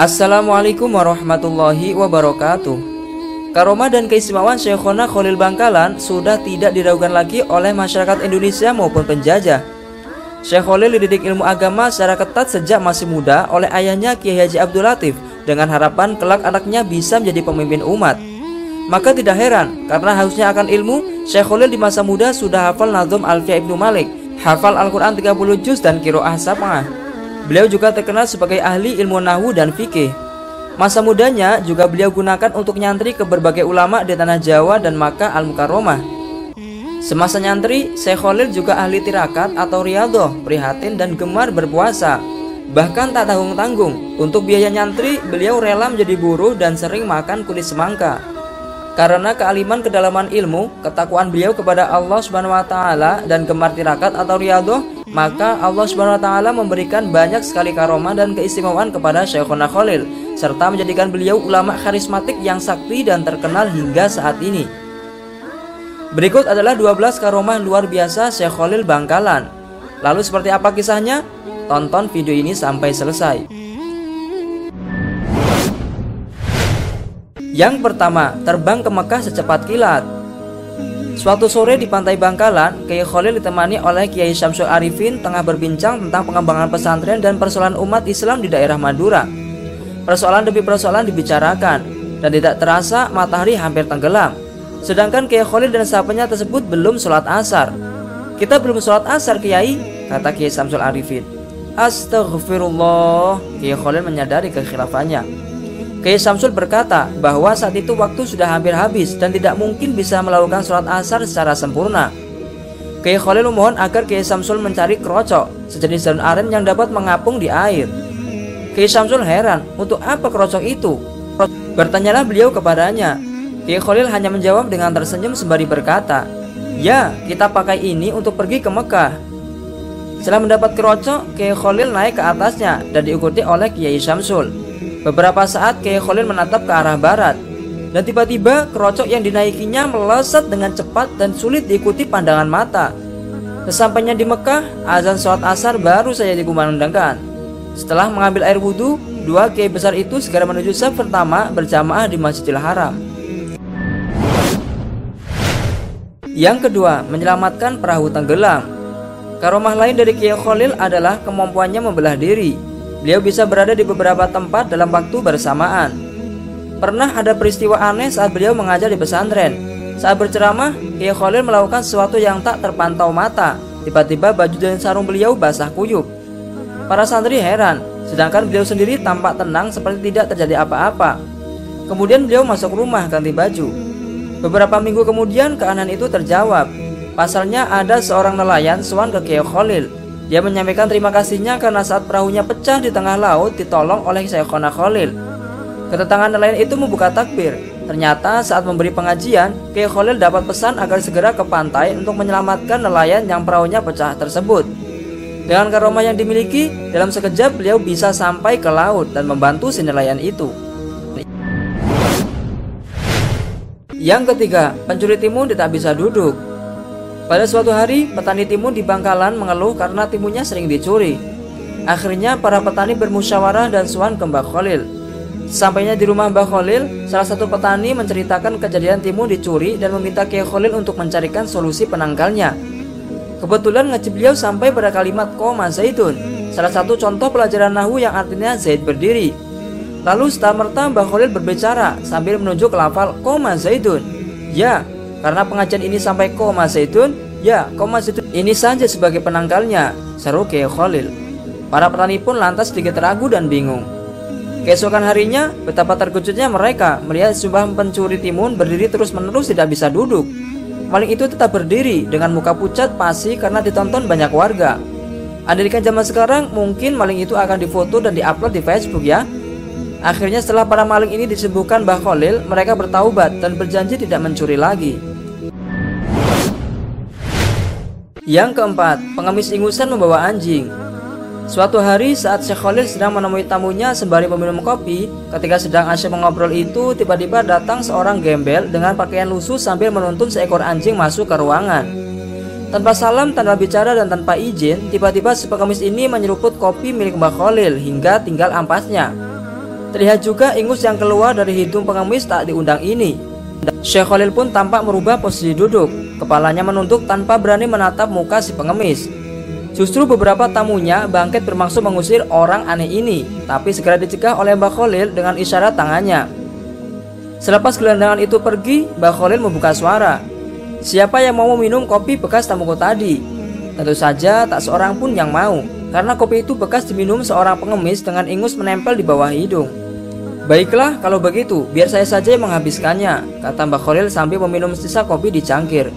Assalamualaikum warahmatullahi wabarakatuh. Karomah dan keistimewaan Syekhona Khalil Bangkalan sudah tidak diragukan lagi oleh masyarakat Indonesia maupun penjajah. Syekh Khalil dididik ilmu agama secara ketat sejak masih muda oleh ayahnya Kiai Haji Abdul Latif dengan harapan kelak anaknya bisa menjadi pemimpin umat maka tidak heran karena hausnya akan ilmu Syekh Khalil di masa muda sudah hafal Nazum Alfiya Ibnu Malik hafal Al-Quran 30 juz dan kiroah sab'ah Beliau juga terkenal sebagai ahli ilmu nahu dan fikih. Masa mudanya juga beliau gunakan untuk nyantri ke berbagai ulama di tanah Jawa dan Makkah Al-Mukarramah. Semasa nyantri, Syekh Khalil juga ahli tirakat atau riadoh, prihatin dan gemar berpuasa. Bahkan tak tanggung-tanggung, untuk biaya nyantri, beliau rela menjadi buruh dan sering makan kulit semangka. Karena kealiman kedalaman ilmu, ketakwaan beliau kepada Allah Subhanahu wa taala dan gemar tirakat atau riadoh maka Allah Subhanahu wa taala memberikan banyak sekali karomah dan keistimewaan kepada Syekhona Khalil serta menjadikan beliau ulama karismatik yang sakti dan terkenal hingga saat ini. Berikut adalah 12 karomah luar biasa Syekh Khalil Bangkalan. Lalu seperti apa kisahnya? Tonton video ini sampai selesai. Yang pertama, terbang ke Mekah secepat kilat. Suatu sore di pantai Bangkalan, Kiai Khalil ditemani oleh Kiai Syamsul Arifin tengah berbincang tentang pengembangan pesantren dan persoalan umat Islam di daerah Madura. Persoalan demi persoalan dibicarakan dan tidak terasa matahari hampir tenggelam. Sedangkan Kiai Khalil dan sahabatnya tersebut belum sholat asar. Kita belum sholat asar Kiai, kata Kiai Syamsul Arifin. Astagfirullah, Kiai Khalil menyadari kekhilafannya. Kiai Samsul berkata bahwa saat itu waktu sudah hampir habis dan tidak mungkin bisa melakukan sholat asar secara sempurna. Kiai Khalil memohon agar Kiai Samsul mencari kerocok, sejenis daun aren yang dapat mengapung di air. Kiai Samsul heran, untuk apa kerocok itu? Bertanyalah beliau kepadanya. Kiai Khalil hanya menjawab dengan tersenyum sembari berkata, Ya, kita pakai ini untuk pergi ke Mekah. Setelah mendapat kerocok, Kiai Khalil naik ke atasnya dan diikuti oleh Kiai Samsul. Beberapa saat Kiai Khalil menatap ke arah barat dan tiba-tiba kerocok yang dinaikinya melesat dengan cepat dan sulit diikuti pandangan mata. Sesampainya di Mekah, azan sholat asar baru saja dikumandangkan. Setelah mengambil air wudhu, dua kiai besar itu segera menuju saf pertama berjamaah di Masjidil Haram. Yang kedua, menyelamatkan perahu tenggelam. Karomah lain dari Kiai Khalil adalah kemampuannya membelah diri. Beliau bisa berada di beberapa tempat dalam waktu bersamaan. Pernah ada peristiwa aneh saat beliau mengajar di pesantren. Saat berceramah, Kiai Khalil melakukan sesuatu yang tak terpantau mata. Tiba-tiba baju dan sarung beliau basah kuyup. Para santri heran, sedangkan beliau sendiri tampak tenang seperti tidak terjadi apa-apa. Kemudian beliau masuk rumah ganti baju. Beberapa minggu kemudian keanehan itu terjawab. Pasalnya ada seorang nelayan suan ke Kiai Khalil dia menyampaikan terima kasihnya karena saat perahunya pecah di tengah laut ditolong oleh Syekhona Khalil. Kedatangan nelayan itu membuka takbir. Ternyata saat memberi pengajian, Kiai Khalil dapat pesan agar segera ke pantai untuk menyelamatkan nelayan yang perahunya pecah tersebut. Dengan karomah yang dimiliki, dalam sekejap beliau bisa sampai ke laut dan membantu si nelayan itu. Yang ketiga, pencuri timun tidak bisa duduk. Pada suatu hari, petani timun di Bangkalan mengeluh karena timunnya sering dicuri. Akhirnya para petani bermusyawarah dan suan ke Mbah Khalil. Sampainya di rumah Mbah Khalil, salah satu petani menceritakan kejadian timun dicuri dan meminta Kiai Khalil untuk mencarikan solusi penangkalnya. Kebetulan ngaji beliau sampai pada kalimat koma zaitun, salah satu contoh pelajaran nahu yang artinya zaid berdiri. Lalu setelah merta Mbah Khalil berbicara sambil menunjuk lafal koma zaitun. Ya, karena pengajian ini sampai koma zaitun, ya koma zaitun ini saja sebagai penangkalnya, seru Kiai Khalil. Para petani pun lantas sedikit ragu dan bingung. Keesokan harinya, betapa terkejutnya mereka melihat sejumlah pencuri timun berdiri terus-menerus tidak bisa duduk. Maling itu tetap berdiri dengan muka pucat pasi karena ditonton banyak warga. Andaikan zaman sekarang, mungkin maling itu akan difoto dan diupload di Facebook ya. Akhirnya setelah para maling ini disembuhkan Mbah Khalil, mereka bertaubat dan berjanji tidak mencuri lagi. Yang keempat, pengemis ingusan membawa anjing. Suatu hari saat Syekh Khalil sedang menemui tamunya sembari meminum kopi, ketika sedang asyik mengobrol itu, tiba-tiba datang seorang gembel dengan pakaian lusuh sambil menuntun seekor anjing masuk ke ruangan. Tanpa salam, tanpa bicara, dan tanpa izin, tiba-tiba si pengemis ini menyeruput kopi milik Mbah Khalil hingga tinggal ampasnya. Terlihat juga ingus yang keluar dari hidung pengemis tak diundang ini. Syekh Khalil pun tampak merubah posisi duduk, kepalanya menunduk tanpa berani menatap muka si pengemis. Justru beberapa tamunya bangkit bermaksud mengusir orang aneh ini, tapi segera dicegah oleh Mbah Khalil dengan isyarat tangannya. Selepas gelandangan itu pergi, Mbah Khalil membuka suara. Siapa yang mau minum kopi bekas tamuku tadi? Tentu saja tak seorang pun yang mau, karena kopi itu bekas diminum seorang pengemis dengan ingus menempel di bawah hidung. Baiklah, kalau begitu, biar saya saja yang menghabiskannya, kata Mbak Khalil sambil meminum sisa kopi di cangkir.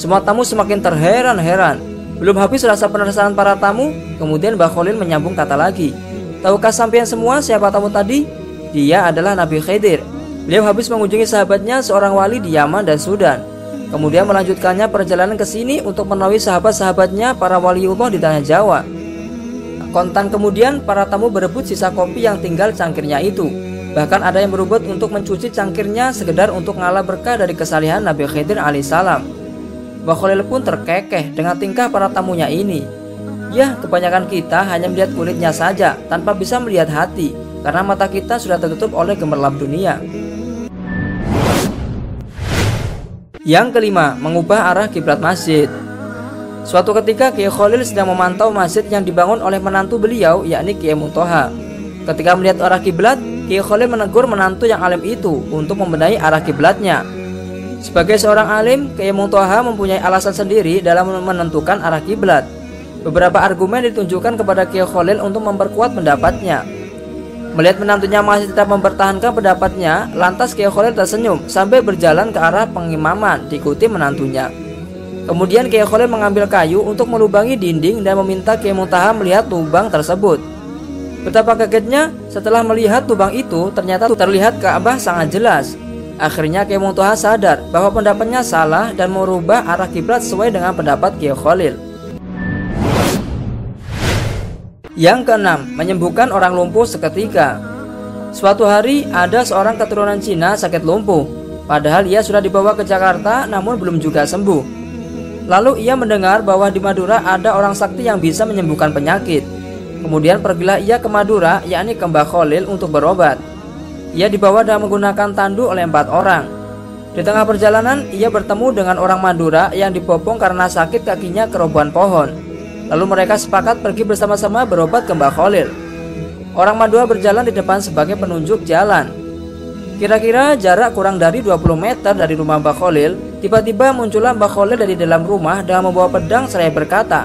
Semua tamu semakin terheran-heran. Belum habis rasa penasaran para tamu, kemudian Mbak Khalil menyambung kata lagi. Tahukah sampean semua siapa tamu tadi? Dia adalah Nabi Khidir. Beliau habis mengunjungi sahabatnya seorang wali di Yaman dan Sudan. Kemudian melanjutkannya perjalanan ke sini untuk menawi sahabat-sahabatnya para waliullah di tanah Jawa. Kontan kemudian para tamu berebut sisa kopi yang tinggal cangkirnya itu. Bahkan ada yang berubah untuk mencuci cangkirnya sekedar untuk ngalah berkah dari kesalihan Nabi Khidir alaihissalam. Mbah Khalil pun terkekeh dengan tingkah para tamunya ini. Ya, kebanyakan kita hanya melihat kulitnya saja tanpa bisa melihat hati karena mata kita sudah tertutup oleh gemerlap dunia. Yang kelima, mengubah arah kiblat masjid. Suatu ketika Kiai Khalil sedang memantau masjid yang dibangun oleh menantu beliau yakni Kiai Muntoha. Ketika melihat arah kiblat, Kiai Khalil menegur menantu yang alim itu untuk membenahi arah kiblatnya. Sebagai seorang alim, Kiai Muntoha mempunyai alasan sendiri dalam menentukan arah kiblat. Beberapa argumen ditunjukkan kepada Kiai Khalil untuk memperkuat pendapatnya. Melihat menantunya masih tetap mempertahankan pendapatnya, lantas Kiai Khalil tersenyum sambil berjalan ke arah pengimaman diikuti menantunya. Kemudian Kiai Khalil mengambil kayu untuk melubangi dinding dan meminta Kiai Muntaha melihat lubang tersebut. Betapa kagetnya setelah melihat lubang itu ternyata terlihat Ka'bah sangat jelas. Akhirnya Kiai Muntoha sadar bahwa pendapatnya salah dan merubah arah kiblat sesuai dengan pendapat Kiai Khalil. Yang keenam, menyembuhkan orang lumpuh seketika. Suatu hari ada seorang keturunan Cina sakit lumpuh, padahal ia sudah dibawa ke Jakarta namun belum juga sembuh. Lalu ia mendengar bahwa di Madura ada orang sakti yang bisa menyembuhkan penyakit. Kemudian pergilah ia ke Madura, yakni ke Mbah Khalil untuk berobat. Ia dibawa dan menggunakan tandu oleh empat orang. Di tengah perjalanan, ia bertemu dengan orang Madura yang dipopong karena sakit kakinya kerobohan pohon. Lalu mereka sepakat pergi bersama-sama berobat ke Mbah Khalil. Orang Madura berjalan di depan sebagai penunjuk jalan. Kira-kira jarak kurang dari 20 meter dari rumah Mbah Khalil, tiba-tiba muncullah Mbah Khalil dari dalam rumah dengan membawa pedang seraya berkata,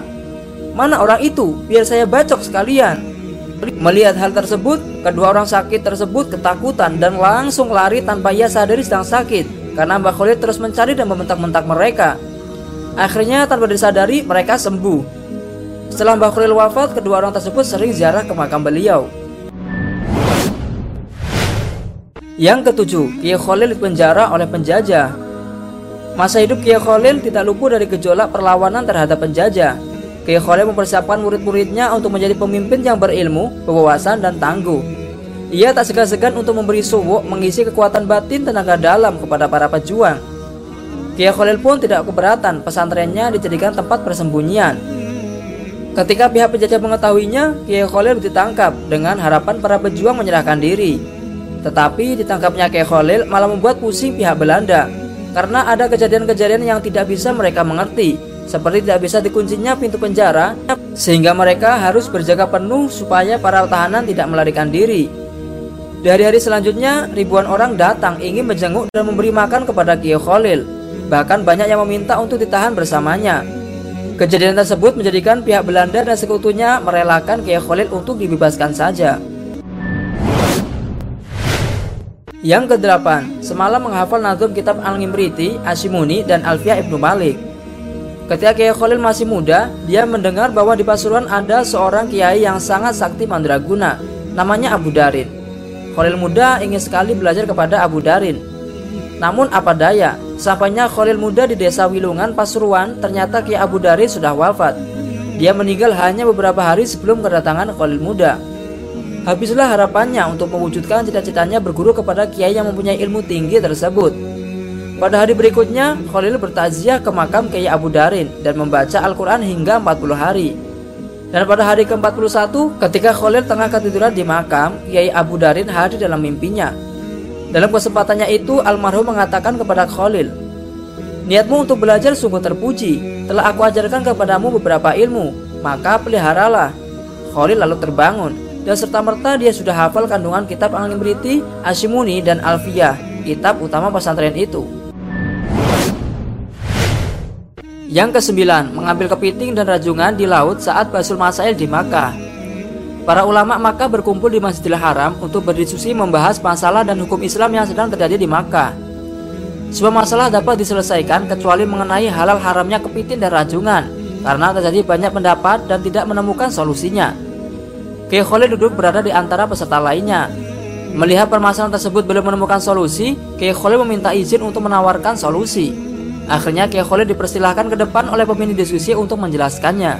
Mana orang itu? Biar saya bacok sekalian. Melihat hal tersebut, kedua orang sakit tersebut ketakutan dan langsung lari tanpa ia sadari sedang sakit karena Mbak Khalid terus mencari dan membentak-bentak mereka. Akhirnya tanpa disadari mereka sembuh. Setelah Mbak Khalil wafat, kedua orang tersebut sering ziarah ke makam beliau. Yang ketujuh, Kiai Khalil dipenjara oleh penjajah. Masa hidup Kiai Khalil tidak luput dari gejolak perlawanan terhadap penjajah. Khalil mempersiapkan murid-muridnya untuk menjadi pemimpin yang berilmu, berwawasan, dan tangguh. Ia tak segan-segan untuk memberi suwuk mengisi kekuatan batin tenaga dalam kepada para pejuang. Kiai Khalil pun tidak keberatan pesantrennya dijadikan tempat persembunyian. Ketika pihak penjajah mengetahuinya, Kiai Khalil ditangkap dengan harapan para pejuang menyerahkan diri. Tetapi ditangkapnya Kiai Khalil malah membuat pusing pihak Belanda karena ada kejadian-kejadian yang tidak bisa mereka mengerti seperti tidak bisa dikuncinya pintu penjara sehingga mereka harus berjaga penuh supaya para tahanan tidak melarikan diri. Di hari-hari selanjutnya, ribuan orang datang ingin menjenguk dan memberi makan kepada Kiai Khalil. Bahkan banyak yang meminta untuk ditahan bersamanya. Kejadian tersebut menjadikan pihak Belanda dan sekutunya merelakan Kiai Khalil untuk dibebaskan saja. Yang kedelapan, semalam menghafal nazum kitab Al-Ngimriti, Asimuni, dan Alfiah Ibnu Malik. Ketika Kiai Khalil masih muda, dia mendengar bahwa di Pasuruan ada seorang kiai yang sangat sakti mandraguna, namanya Abu Darin. Khalil muda ingin sekali belajar kepada Abu Darin. Namun apa daya, sampainya Khalil muda di desa Wilungan, Pasuruan, ternyata Kiai Abu Darin sudah wafat. Dia meninggal hanya beberapa hari sebelum kedatangan Khalil muda. Habislah harapannya untuk mewujudkan cita-citanya berguru kepada kiai yang mempunyai ilmu tinggi tersebut. Pada hari berikutnya, Khalil bertaziah ke makam Kiai Abu Darin dan membaca Al-Quran hingga 40 hari. Dan pada hari ke-41, ketika Khalil tengah ketiduran di makam, Kiai Abu Darin hadir dalam mimpinya. Dalam kesempatannya itu, almarhum mengatakan kepada Khalil, Niatmu untuk belajar sungguh terpuji, telah aku ajarkan kepadamu beberapa ilmu, maka peliharalah. Khalil lalu terbangun, dan serta-merta dia sudah hafal kandungan kitab Al-Imriti, Asimuni, dan Alfiyah, kitab utama pesantren itu. Yang kesembilan, mengambil kepiting dan rajungan di laut saat Basul Masail di Makkah. Para ulama Makkah berkumpul di Masjidil Haram untuk berdiskusi membahas masalah dan hukum Islam yang sedang terjadi di Makkah. Sebuah masalah dapat diselesaikan kecuali mengenai halal haramnya kepiting dan rajungan, karena terjadi banyak pendapat dan tidak menemukan solusinya. Kiai duduk berada di antara peserta lainnya. Melihat permasalahan tersebut belum menemukan solusi, Kiai meminta izin untuk menawarkan solusi. Akhirnya Kiai Khalid dipersilahkan ke depan oleh pemimpin diskusi untuk menjelaskannya.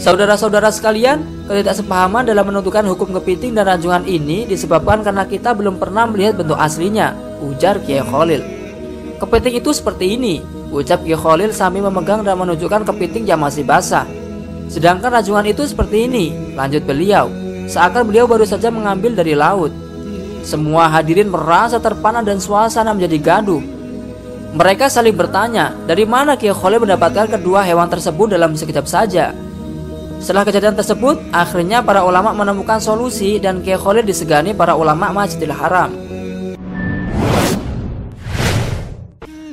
Saudara-saudara sekalian, ketidaksepahaman dalam menentukan hukum kepiting dan ranjungan ini disebabkan karena kita belum pernah melihat bentuk aslinya, ujar Kiai Khalil. Kepiting itu seperti ini, ucap Kiai Khalil sambil memegang dan menunjukkan kepiting yang masih basah. Sedangkan ranjungan itu seperti ini, lanjut beliau, seakan beliau baru saja mengambil dari laut. Semua hadirin merasa terpana dan suasana menjadi gaduh mereka saling bertanya, dari mana Kiai Khalil mendapatkan kedua hewan tersebut dalam sekejap saja. Setelah kejadian tersebut, akhirnya para ulama menemukan solusi dan Kiai Khalil disegani para ulama Masjidil Haram.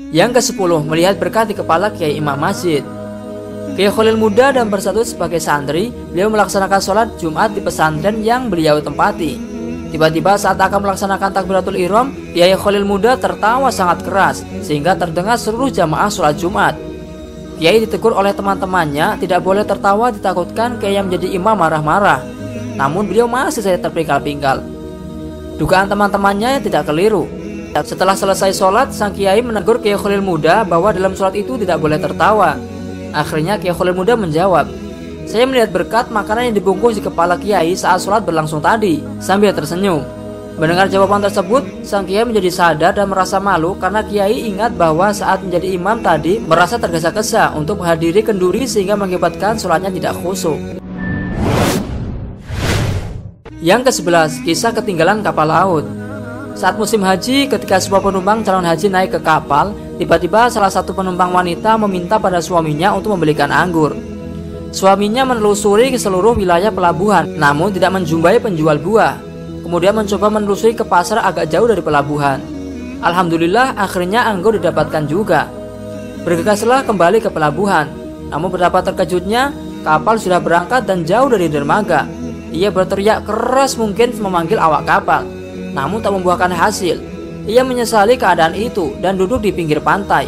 Yang ke-10, melihat berkat di kepala Kiai Imam Masjid. Kiai Khalil muda dan bersatu sebagai santri, beliau melaksanakan sholat Jumat di pesantren yang beliau tempati. Tiba-tiba saat akan melaksanakan takbiratul ihram, Kiai Khalil muda tertawa sangat keras sehingga terdengar seluruh jamaah sholat Jumat. Kiai ditegur oleh teman-temannya tidak boleh tertawa ditakutkan Kiai menjadi imam marah-marah. Namun beliau masih saja terpinggal-pinggal. Dugaan teman-temannya tidak keliru. Setelah selesai sholat, sang Kiai menegur Kiai Khalil muda bahwa dalam sholat itu tidak boleh tertawa. Akhirnya Kiai Khalil muda menjawab, saya melihat berkat makanan yang dibungkus di kepala Kiai saat sholat berlangsung tadi, sambil tersenyum. Mendengar jawaban tersebut, sang Kiai menjadi sadar dan merasa malu karena Kiai ingat bahwa saat menjadi imam tadi merasa tergesa-gesa untuk menghadiri kenduri sehingga mengakibatkan sholatnya tidak khusyuk. Yang ke-11, kisah ketinggalan kapal laut. Saat musim haji, ketika sebuah penumpang calon haji naik ke kapal, tiba-tiba salah satu penumpang wanita meminta pada suaminya untuk membelikan anggur. Suaminya menelusuri ke seluruh wilayah pelabuhan, namun tidak menjumpai penjual buah. Kemudian mencoba menelusuri ke pasar agak jauh dari pelabuhan. Alhamdulillah, akhirnya anggur didapatkan juga. Bergegaslah kembali ke pelabuhan. Namun betapa terkejutnya, kapal sudah berangkat dan jauh dari dermaga. Ia berteriak keras mungkin memanggil awak kapal, namun tak membuahkan hasil. Ia menyesali keadaan itu dan duduk di pinggir pantai.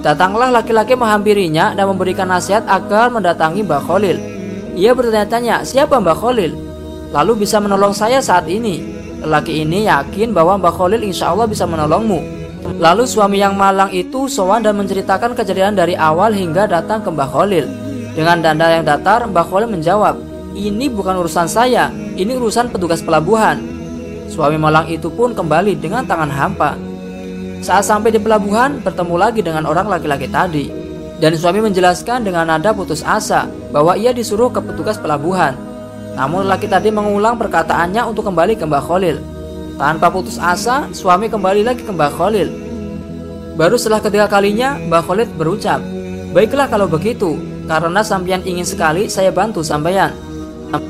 Datanglah laki-laki menghampirinya dan memberikan nasihat agar mendatangi Mbak Khalil. Ia bertanya-tanya, siapa Mbak Khalil? Lalu bisa menolong saya saat ini. Lelaki ini yakin bahwa Mbak Khalil insya Allah bisa menolongmu. Lalu suami yang malang itu sowan dan menceritakan kejadian dari awal hingga datang ke Mbak Khalil. Dengan danda yang datar, Mbak Khalil menjawab, ini bukan urusan saya, ini urusan petugas pelabuhan. Suami malang itu pun kembali dengan tangan hampa. Saat sampai di pelabuhan, bertemu lagi dengan orang laki-laki tadi. Dan suami menjelaskan dengan nada putus asa bahwa ia disuruh ke petugas pelabuhan. Namun laki tadi mengulang perkataannya untuk kembali ke Mbak Khalil. Tanpa putus asa, suami kembali lagi ke Mbak Khalil. Baru setelah ketiga kalinya, Mbak Khalil berucap, Baiklah kalau begitu, karena sampean ingin sekali saya bantu sampean.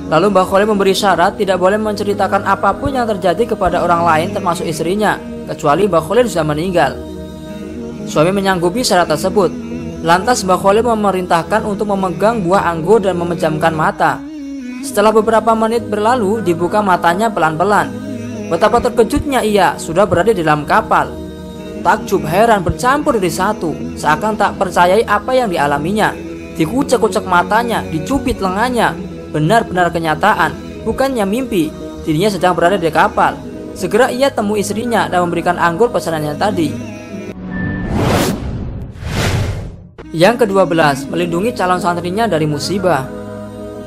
Lalu Mbak Khalil memberi syarat tidak boleh menceritakan apa pun yang terjadi kepada orang lain termasuk istrinya kecuali Mbah Khalil sudah meninggal. Suami menyanggupi syarat tersebut. Lantas Mbah Khalil memerintahkan untuk memegang buah anggur dan memejamkan mata. Setelah beberapa menit berlalu, dibuka matanya pelan-pelan. Betapa terkejutnya ia sudah berada di dalam kapal. Takjub heran bercampur di satu, seakan tak percayai apa yang dialaminya. Dikucek-kucek matanya, dicubit lengannya. Benar-benar kenyataan, bukannya mimpi. Dirinya sedang berada di kapal. Segera ia temui istrinya dan memberikan anggur pesanannya tadi. Yang kedua belas, melindungi calon santrinya dari musibah.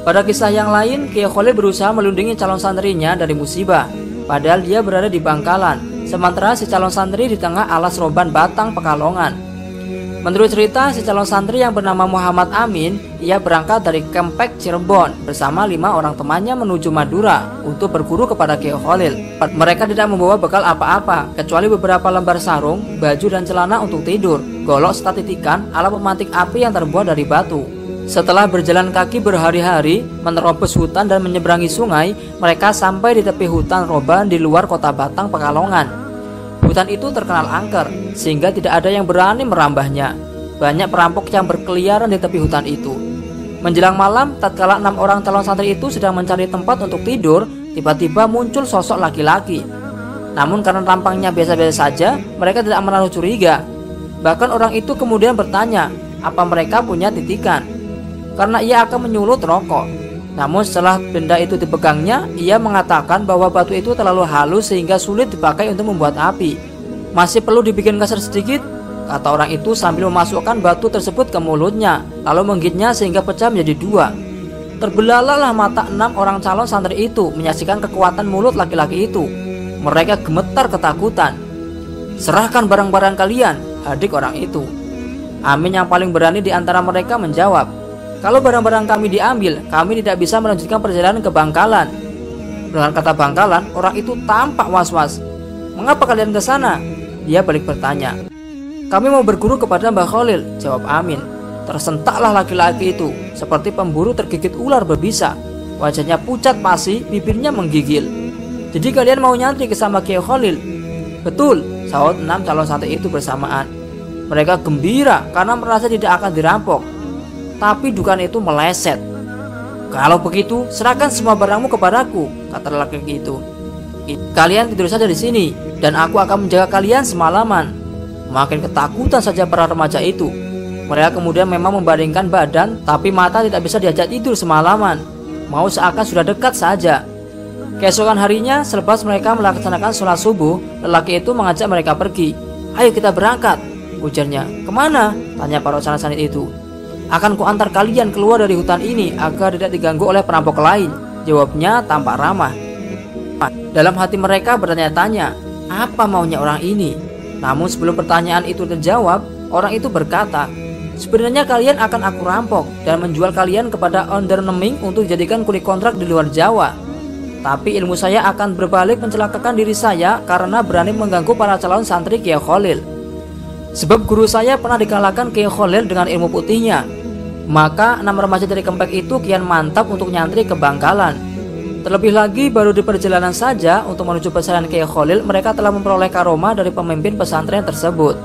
Pada kisah yang lain, Kiai berusaha melindungi calon santrinya dari musibah, padahal dia berada di bangkalan. sementara si calon santri di tengah alas roban batang Pekalongan. Menurut cerita, si calon santri yang bernama Muhammad Amin, ia berangkat dari Kempek Cirebon bersama lima orang temannya menuju Madura untuk berguru kepada Kiai Khalil. Mereka tidak membawa bekal apa-apa, kecuali beberapa lembar sarung, baju dan celana untuk tidur, golok statitikan, alat pemantik api yang terbuat dari batu. Setelah berjalan kaki berhari-hari, menerobos hutan dan menyeberangi sungai, mereka sampai di tepi hutan Roban di luar kota Batang, Pekalongan. Hutan itu terkenal angker, sehingga tidak ada yang berani merambahnya. Banyak perampok yang berkeliaran di tepi hutan itu. Menjelang malam, tatkala enam orang calon santri itu sedang mencari tempat untuk tidur, tiba-tiba muncul sosok laki-laki. Namun karena tampangnya biasa-biasa saja, mereka tidak menaruh curiga. Bahkan orang itu kemudian bertanya, apa mereka punya titikan? Karena ia akan menyulut rokok. Namun setelah benda itu dipegangnya, ia mengatakan bahwa batu itu terlalu halus sehingga sulit dipakai untuk membuat api. Masih perlu dibikin kasar sedikit, kata orang itu sambil memasukkan batu tersebut ke mulutnya, lalu menggigitnya sehingga pecah menjadi dua. Terbelalalah mata enam orang calon santri itu menyaksikan kekuatan mulut laki-laki itu. Mereka gemetar ketakutan. Serahkan barang-barang kalian, adik orang itu. Amin yang paling berani di antara mereka menjawab, kalau barang-barang kami diambil, kami tidak bisa melanjutkan perjalanan ke Bangkalan. Dengan kata Bangkalan, orang itu tampak was-was. Mengapa kalian ke sana? Dia balik bertanya. Kami mau berguru kepada Mbah Khalil, jawab Amin. Tersentaklah laki-laki itu, seperti pemburu tergigit ular berbisa. Wajahnya pucat pasi, bibirnya menggigil. Jadi kalian mau nyantri ke sama Kiai Khalil? Betul, sahut enam calon santri itu bersamaan. Mereka gembira karena merasa tidak akan dirampok tapi dugaan itu meleset. Kalau begitu, serahkan semua barangmu kepadaku, kata laki-laki itu. Kalian tidur saja di sini, dan aku akan menjaga kalian semalaman. Makin ketakutan saja para remaja itu. Mereka kemudian memang membandingkan badan, tapi mata tidak bisa diajak tidur semalaman. Mau seakan sudah dekat saja. Keesokan harinya, selepas mereka melaksanakan sholat subuh, lelaki itu mengajak mereka pergi. Ayo kita berangkat, ujarnya. Ke mana? Tanya para sanit itu. Akan kuantar kalian keluar dari hutan ini agar tidak diganggu oleh perampok lain. Jawabnya tampak ramah. Dalam hati mereka bertanya-tanya, apa maunya orang ini? Namun sebelum pertanyaan itu terjawab, orang itu berkata, Sebenarnya kalian akan aku rampok dan menjual kalian kepada owner neming untuk dijadikan kulit kontrak di luar Jawa. Tapi ilmu saya akan berbalik mencelakakan diri saya karena berani mengganggu para calon santri Kiai Khalil. Sebab guru saya pernah dikalahkan Kiai Khalil dengan ilmu putihnya maka enam remaja dari Kempek itu kian mantap untuk nyantri ke Bangkalan. Terlebih lagi baru di perjalanan saja untuk menuju pesantren Kiai Khalil mereka telah memperoleh karoma dari pemimpin pesantren tersebut.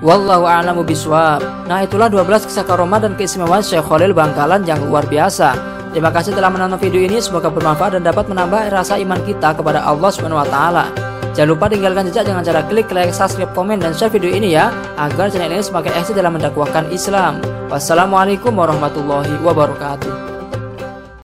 Wallahu a'lamu biswab. Nah, itulah 12 kisah karoma dan keistimewaan Syekh Khalil Bangkalan yang luar biasa. Terima kasih telah menonton video ini, semoga bermanfaat dan dapat menambah rasa iman kita kepada Allah Subhanahu wa taala. Jangan lupa tinggalkan jejak dengan cara klik like, subscribe, komen, dan share video ini ya agar channel ini semakin eksis dalam mendakwahkan Islam. Wassalamualaikum warahmatullahi wabarakatuh.